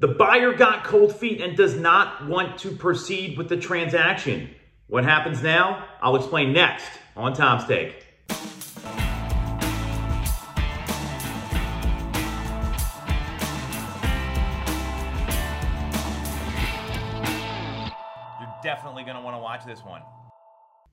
The buyer got cold feet and does not want to proceed with the transaction. What happens now? I'll explain next on Tom's Take. You're definitely going to want to watch this one.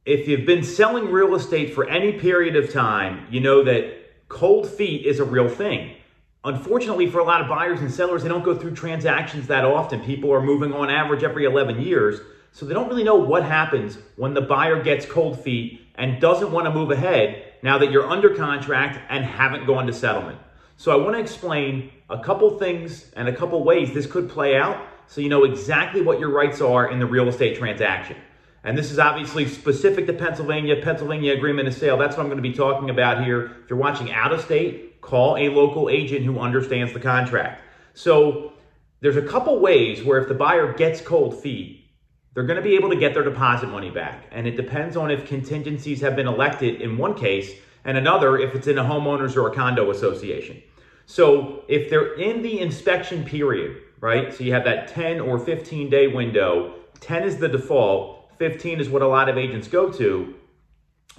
If you've been selling real estate for any period of time, you know that cold feet is a real thing. Unfortunately, for a lot of buyers and sellers, they don't go through transactions that often. People are moving on average every 11 years, so they don't really know what happens when the buyer gets cold feet and doesn't want to move ahead now that you're under contract and haven't gone to settlement. So, I want to explain a couple things and a couple ways this could play out so you know exactly what your rights are in the real estate transaction. And this is obviously specific to Pennsylvania, Pennsylvania agreement of sale. That's what I'm going to be talking about here. If you're watching out of state, call a local agent who understands the contract. So there's a couple ways where if the buyer gets cold feet, they're going to be able to get their deposit money back. And it depends on if contingencies have been elected in one case and another if it's in a homeowners or a condo association. So if they're in the inspection period, right? So you have that 10 or 15 day window. 10 is the default 15 is what a lot of agents go to.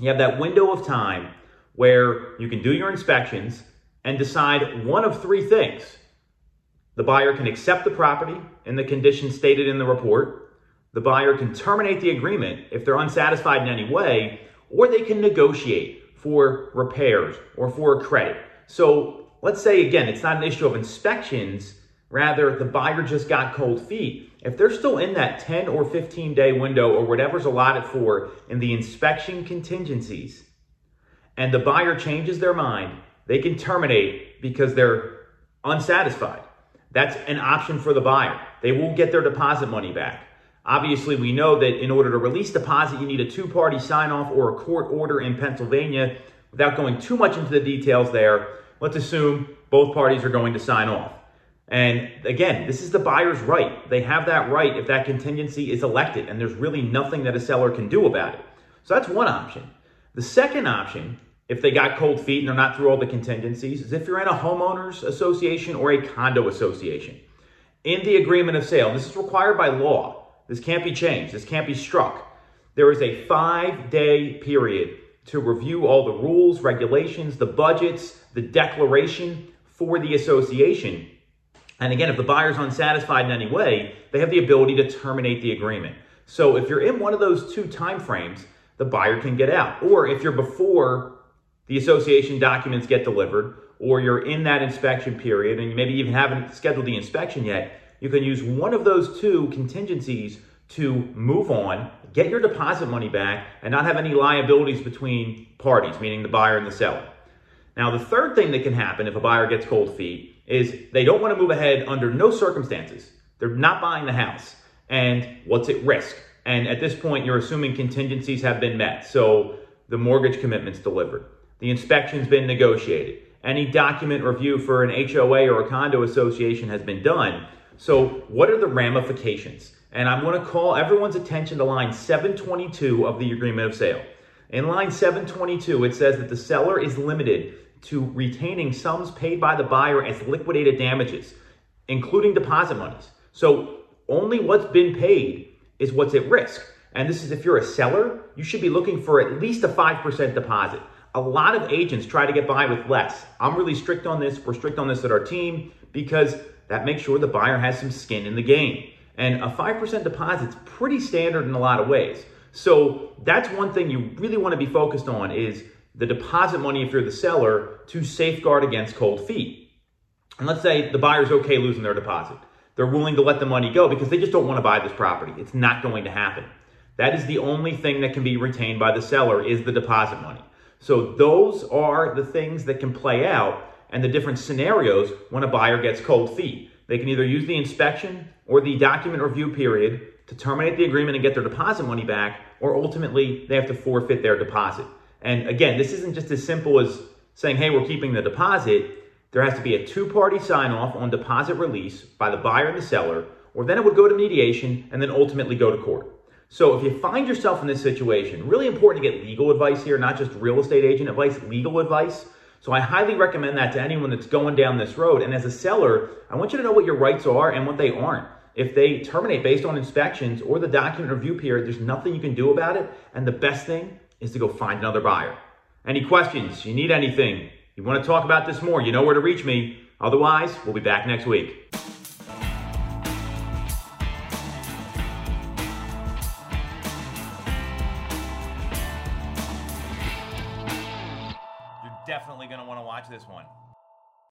You have that window of time where you can do your inspections and decide one of three things. The buyer can accept the property in the conditions stated in the report. The buyer can terminate the agreement if they're unsatisfied in any way, or they can negotiate for repairs or for a credit. So let's say, again, it's not an issue of inspections, rather, the buyer just got cold feet if they're still in that 10 or 15 day window or whatever's allotted for in the inspection contingencies, and the buyer changes their mind, they can terminate because they're unsatisfied. That's an option for the buyer. They will get their deposit money back. Obviously, we know that in order to release deposit, you need a two party sign off or a court order in Pennsylvania. Without going too much into the details there, let's assume both parties are going to sign off. And again, this is the buyer's right. They have that right if that contingency is elected, and there's really nothing that a seller can do about it. So that's one option. The second option, if they got cold feet and they're not through all the contingencies, is if you're in a homeowners association or a condo association. In the agreement of sale, this is required by law. This can't be changed, this can't be struck. There is a five day period to review all the rules, regulations, the budgets, the declaration for the association and again, if the buyer's unsatisfied in any way, they have the ability to terminate the agreement. So if you're in one of those two timeframes, the buyer can get out. Or if you're before the association documents get delivered, or you're in that inspection period and you maybe even haven't scheduled the inspection yet, you can use one of those two contingencies to move on, get your deposit money back, and not have any liabilities between parties, meaning the buyer and the seller. Now, the third thing that can happen if a buyer gets cold feet is they don't want to move ahead under no circumstances. They're not buying the house. And what's at risk? And at this point, you're assuming contingencies have been met. So the mortgage commitment's delivered, the inspection's been negotiated, any document review for an HOA or a condo association has been done. So, what are the ramifications? And I'm going to call everyone's attention to line 722 of the agreement of sale. In line 722, it says that the seller is limited to retaining sums paid by the buyer as liquidated damages, including deposit monies. So only what's been paid is what's at risk. And this is if you're a seller, you should be looking for at least a 5% deposit. A lot of agents try to get by with less. I'm really strict on this. We're strict on this at our team because that makes sure the buyer has some skin in the game. And a 5% deposit is pretty standard in a lot of ways. So that's one thing you really want to be focused on is the deposit money if you're the seller to safeguard against cold feet. And let's say the buyer's okay losing their deposit. They're willing to let the money go because they just don't want to buy this property. It's not going to happen. That is the only thing that can be retained by the seller is the deposit money. So those are the things that can play out and the different scenarios when a buyer gets cold feet. They can either use the inspection or the document review period to terminate the agreement and get their deposit money back, or ultimately they have to forfeit their deposit. And again, this isn't just as simple as saying, hey, we're keeping the deposit. There has to be a two party sign off on deposit release by the buyer and the seller, or then it would go to mediation and then ultimately go to court. So if you find yourself in this situation, really important to get legal advice here, not just real estate agent advice, legal advice. So I highly recommend that to anyone that's going down this road. And as a seller, I want you to know what your rights are and what they aren't. If they terminate based on inspections or the document review period, there's nothing you can do about it. And the best thing is to go find another buyer. Any questions? You need anything? You want to talk about this more? You know where to reach me. Otherwise, we'll be back next week. Definitely going to want to watch this one.